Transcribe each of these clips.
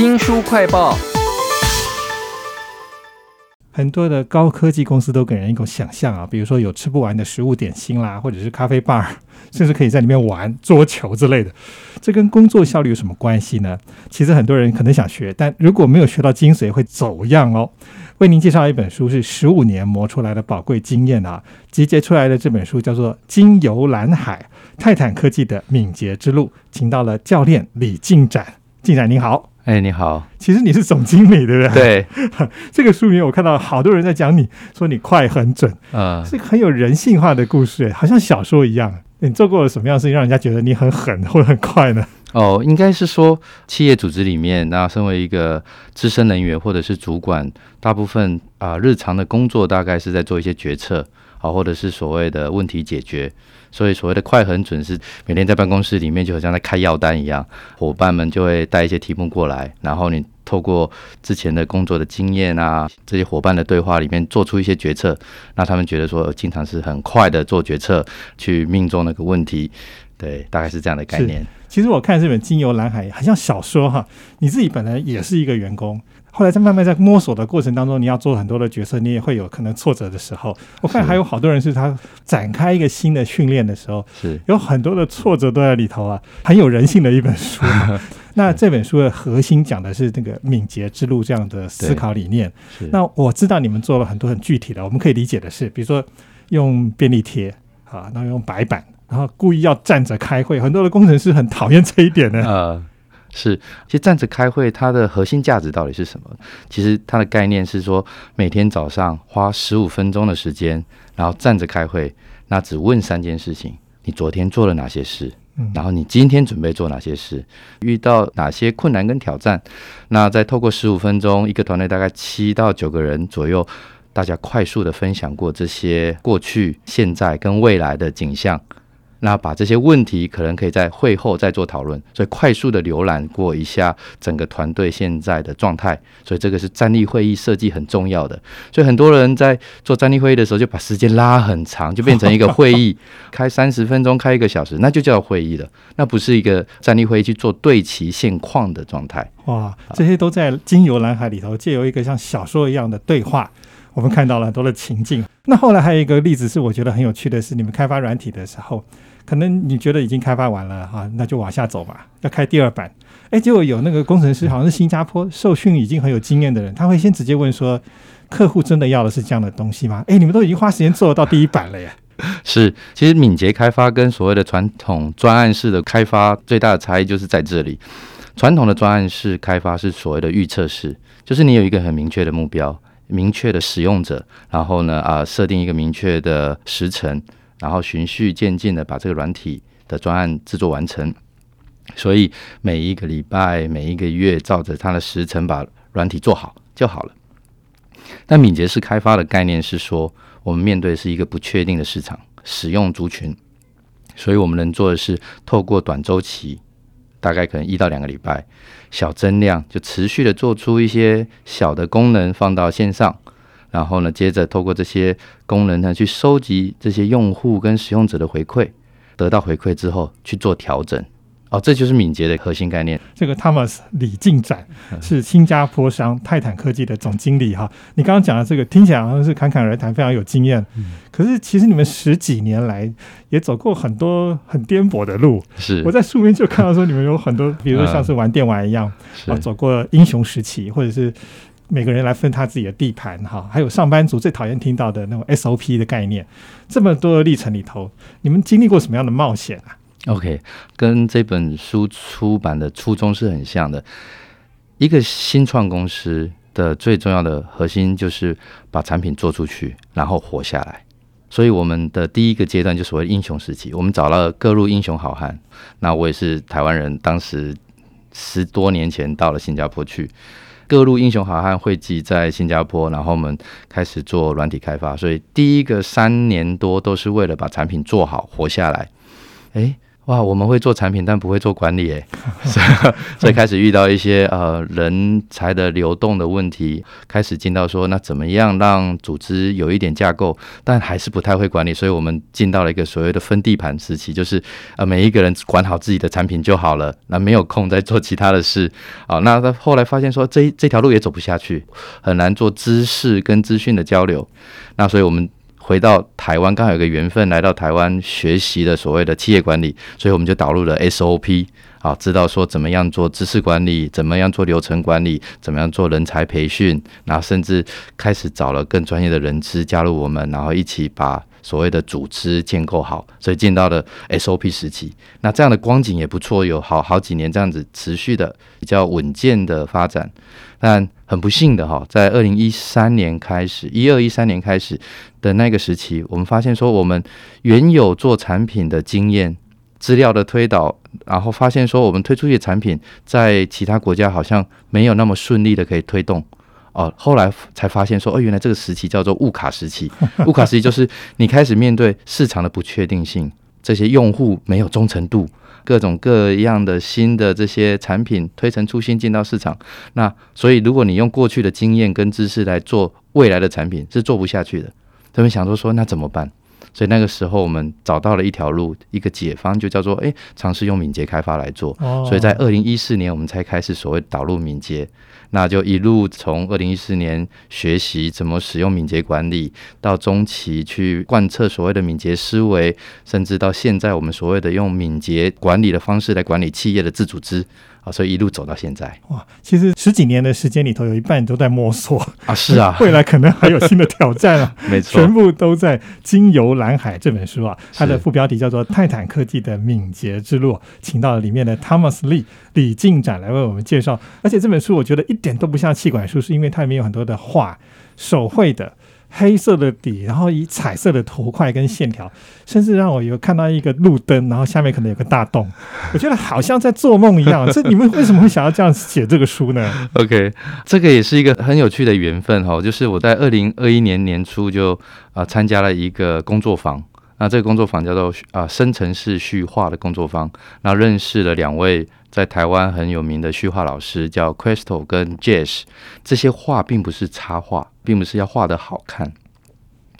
新书快报。很多的高科技公司都给人一种想象啊，比如说有吃不完的食物点心啦，或者是咖啡 bar，甚至可以在里面玩桌球之类的。这跟工作效率有什么关系呢？其实很多人可能想学，但如果没有学到精髓，会走样哦。为您介绍一本书，是十五年磨出来的宝贵经验啊，集结出来的这本书叫做《经由蓝海：泰坦科技的敏捷之路》，请到了教练李进展。进展您好。哎，你好。其实你是总经理，对不对？对。这个书里面我看到好多人在讲你，说你快很准，啊，是很有人性化的故事，好像小说一样。你做过了什么样的事情，让人家觉得你很狠或者很快呢？哦，应该是说企业组织里面，那身为一个资深人员或者是主管，大部分啊日常的工作大概是在做一些决策。好，或者是所谓的问题解决，所以所谓的快很准是每天在办公室里面就好像在开药单一样，伙伴们就会带一些题目过来，然后你透过之前的工作的经验啊，这些伙伴的对话里面做出一些决策，那他们觉得说经常是很快的做决策去命中那个问题，对，大概是这样的概念。其实我看这本《金游蓝海》很像小说哈，你自己本来也是一个员工。后来在慢慢在摸索的过程当中，你要做很多的角色，你也会有可能挫折的时候。我看还有好多人是他展开一个新的训练的时候，是有很多的挫折都在里头啊，很有人性的一本书。那这本书的核心讲的是那个敏捷之路这样的思考理念。那我知道你们做了很多很具体的，我们可以理解的是，比如说用便利贴啊，然后用白板，然后故意要站着开会，很多的工程师很讨厌这一点呢。呃。是，其实站着开会，它的核心价值到底是什么？其实它的概念是说，每天早上花十五分钟的时间，然后站着开会，那只问三件事情：你昨天做了哪些事？然后你今天准备做哪些事？遇到哪些困难跟挑战？那再透过十五分钟，一个团队大概七到九个人左右，大家快速的分享过这些过去、现在跟未来的景象。那把这些问题可能可以在会后再做讨论，所以快速的浏览过一下整个团队现在的状态，所以这个是站立会议设计很重要的。所以很多人在做站立会议的时候，就把时间拉很长，就变成一个会议 开三十分钟，开一个小时，那就叫会议了，那不是一个站立会议去做对齐现况的状态。哇，这些都在经由蓝海里头，借由一个像小说一样的对话，我们看到了很多的情境。那后来还有一个例子是我觉得很有趣的是，你们开发软体的时候。可能你觉得已经开发完了哈，那就往下走吧，要开第二版。哎，结果有那个工程师，好像是新加坡受训已经很有经验的人，他会先直接问说：“客户真的要的是这样的东西吗？”哎，你们都已经花时间做到第一版了耶。是，其实敏捷开发跟所谓的传统专案式的开发最大的差异就是在这里。传统的专案式开发是所谓的预测式，就是你有一个很明确的目标、明确的使用者，然后呢啊设定一个明确的时程。然后循序渐进的把这个软体的专案制作完成，所以每一个礼拜、每一个月，照着它的时程把软体做好就好了。但敏捷式开发的概念是说，我们面对是一个不确定的市场使用族群，所以我们能做的是透过短周期，大概可能一到两个礼拜，小增量就持续的做出一些小的功能放到线上。然后呢，接着透过这些功能呢，去收集这些用户跟使用者的回馈，得到回馈之后去做调整。哦，这就是敏捷的核心概念。这个 Thomas 李进展是新加坡商泰坦科技的总经理哈。你刚刚讲的这个听起来好像是侃侃而谈，非常有经验。嗯。可是其实你们十几年来也走过很多很颠簸的路。是。我在书面就看到说你们有很多，比如说像是玩电玩一样，啊，走过英雄时期，或者是。每个人来分他自己的地盘，哈，还有上班族最讨厌听到的那种 SOP 的概念。这么多的历程里头，你们经历过什么样的冒险啊？OK，跟这本书出版的初衷是很像的。一个新创公司的最重要的核心就是把产品做出去，然后活下来。所以我们的第一个阶段就所谓英雄时期，我们找了各路英雄好汉。那我也是台湾人，当时十多年前到了新加坡去。各路英雄好汉汇集在新加坡，然后我们开始做软体开发。所以第一个三年多都是为了把产品做好、活下来。诶，哇，我们会做产品，但不会做管理，哎，所以开始遇到一些呃人才的流动的问题，开始进到说，那怎么样让组织有一点架构，但还是不太会管理，所以我们进到了一个所谓的分地盘时期，就是呃每一个人管好自己的产品就好了，那没有空再做其他的事啊。那他后来发现说，这这条路也走不下去，很难做知识跟资讯的交流，那所以我们。回到台湾，刚好有个缘分来到台湾学习的所谓的企业管理，所以我们就导入了 SOP，啊，知道说怎么样做知识管理，怎么样做流程管理，怎么样做人才培训，然后甚至开始找了更专业的人资加入我们，然后一起把所谓的组织建构好，所以进到了 SOP 时期。那这样的光景也不错，有好好几年这样子持续的比较稳健的发展，但。很不幸的哈，在二零一三年开始，一二一三年开始的那个时期，我们发现说，我们原有做产品的经验、资料的推导，然后发现说，我们推出去的产品在其他国家好像没有那么顺利的可以推动哦。后来才发现说，哦，原来这个时期叫做物卡时期。物卡时期就是你开始面对市场的不确定性，这些用户没有忠诚度。各种各样的新的这些产品推陈出新进到市场，那所以如果你用过去的经验跟知识来做未来的产品，是做不下去的。他们想说说那怎么办？所以那个时候我们找到了一条路，一个解方，就叫做哎，尝试用敏捷开发来做。哦所以在二零一四年，我们才开始所谓导入敏捷。那就一路从二零一四年学习怎么使用敏捷管理，到中期去贯彻所谓的敏捷思维，甚至到现在我们所谓的用敏捷管理的方式来管理企业的自组织。啊，所以一路走到现在，哇，其实十几年的时间里头，有一半都在摸索啊，是啊，未来可能还有新的挑战啊，没错，全部都在《经由蓝海》这本书啊，它的副标题叫做《泰坦科技的敏捷之路》，请到了里面的 Thomas Lee 李进展来为我们介绍，而且这本书我觉得一点都不像气管书，是因为它里面有很多的画，手绘的。黑色的底，然后以彩色的头块跟线条，甚至让我有看到一个路灯，然后下面可能有个大洞，我觉得好像在做梦一样。这你们为什么会想要这样写这个书呢？OK，这个也是一个很有趣的缘分哈，就是我在二零二一年年初就啊参加了一个工作坊，那这个工作坊叫做啊生成式叙画的工作坊，然后认识了两位。在台湾很有名的绘画老师叫 Crystal 跟 Jazz，这些画并不是插画，并不是要画的好看。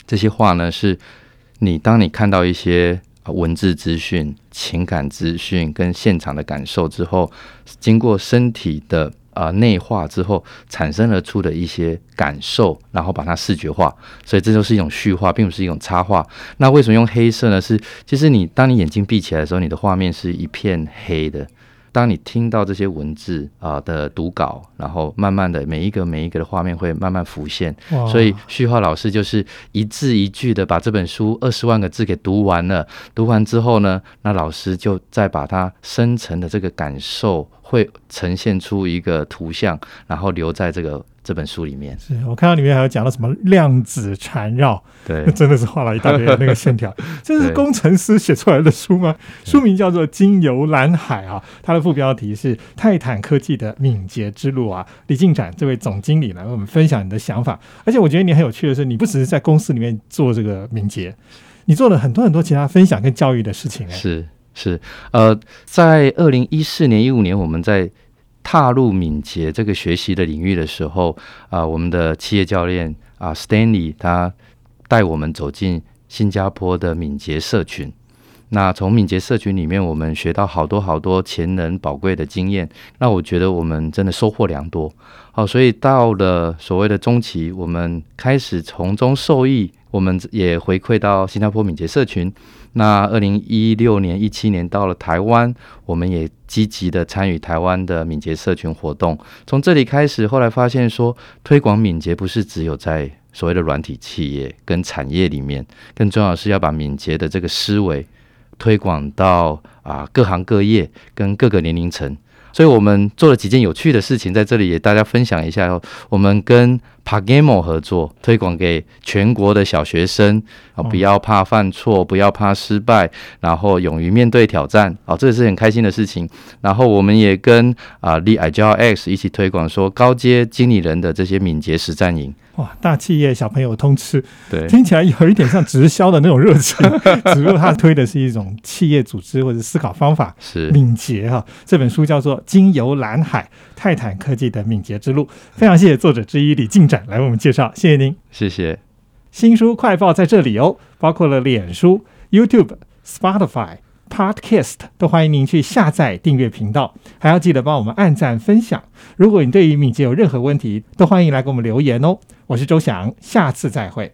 这些画呢，是你当你看到一些文字资讯、情感资讯跟现场的感受之后，经过身体的啊内化之后，产生而出的一些感受，然后把它视觉化。所以这就是一种虚画，并不是一种插画。那为什么用黑色呢？是其实你当你眼睛闭起来的时候，你的画面是一片黑的。当你听到这些文字啊的读稿，然后慢慢的每一个每一个的画面会慢慢浮现，所以旭浩老师就是一字一句的把这本书二十万个字给读完了。读完之后呢，那老师就再把它深层的这个感受会呈现出一个图像，然后留在这个。这本书里面，是我看到里面还有讲到什么量子缠绕，对，真的是画了一大堆那个线条。这是工程师写出来的书吗？书名叫做《经由蓝海》啊，它的副标题是“泰坦科技的敏捷之路”啊。李进展这位总经理来为我们分享你的想法，而且我觉得你很有趣的是，你不只是在公司里面做这个敏捷，你做了很多很多其他分享跟教育的事情。是是，呃，在二零一四年、一五年，我们在。踏入敏捷这个学习的领域的时候，啊，我们的企业教练啊，Stanley，他带我们走进新加坡的敏捷社群。那从敏捷社群里面，我们学到好多好多前人宝贵的经验。那我觉得我们真的收获良多。好，所以到了所谓的中期，我们开始从中受益。我们也回馈到新加坡敏捷社群。那二零一六年、一七年到了台湾，我们也积极的参与台湾的敏捷社群活动。从这里开始，后来发现说，推广敏捷不是只有在所谓的软体企业跟产业里面，更重要的是要把敏捷的这个思维推广到啊各行各业跟各个年龄层。所以我们做了几件有趣的事情，在这里也大家分享一下。我们跟 Pagamo 合作，推广给全国的小学生啊，不要怕犯错，不要怕失败，然后勇于面对挑战啊，这也是很开心的事情。然后我们也跟啊 The Agile X 一起推广，说高阶经理人的这些敏捷实战营哇，大企业小朋友通吃，对，听起来有一点像直销的那种热情，只不过他推的是一种企业组织或者思考方法，是敏捷哈。这本书叫做《经由蓝海：泰坦科技的敏捷之路》，非常谢谢作者之一李进展来为我们介绍，谢谢您。谢谢。新书快报在这里哦，包括了脸书、YouTube、Spotify、Podcast，都欢迎您去下载订阅频道，还要记得帮我们按赞分享。如果你对于敏捷有任何问题，都欢迎来给我们留言哦。我是周翔，下次再会。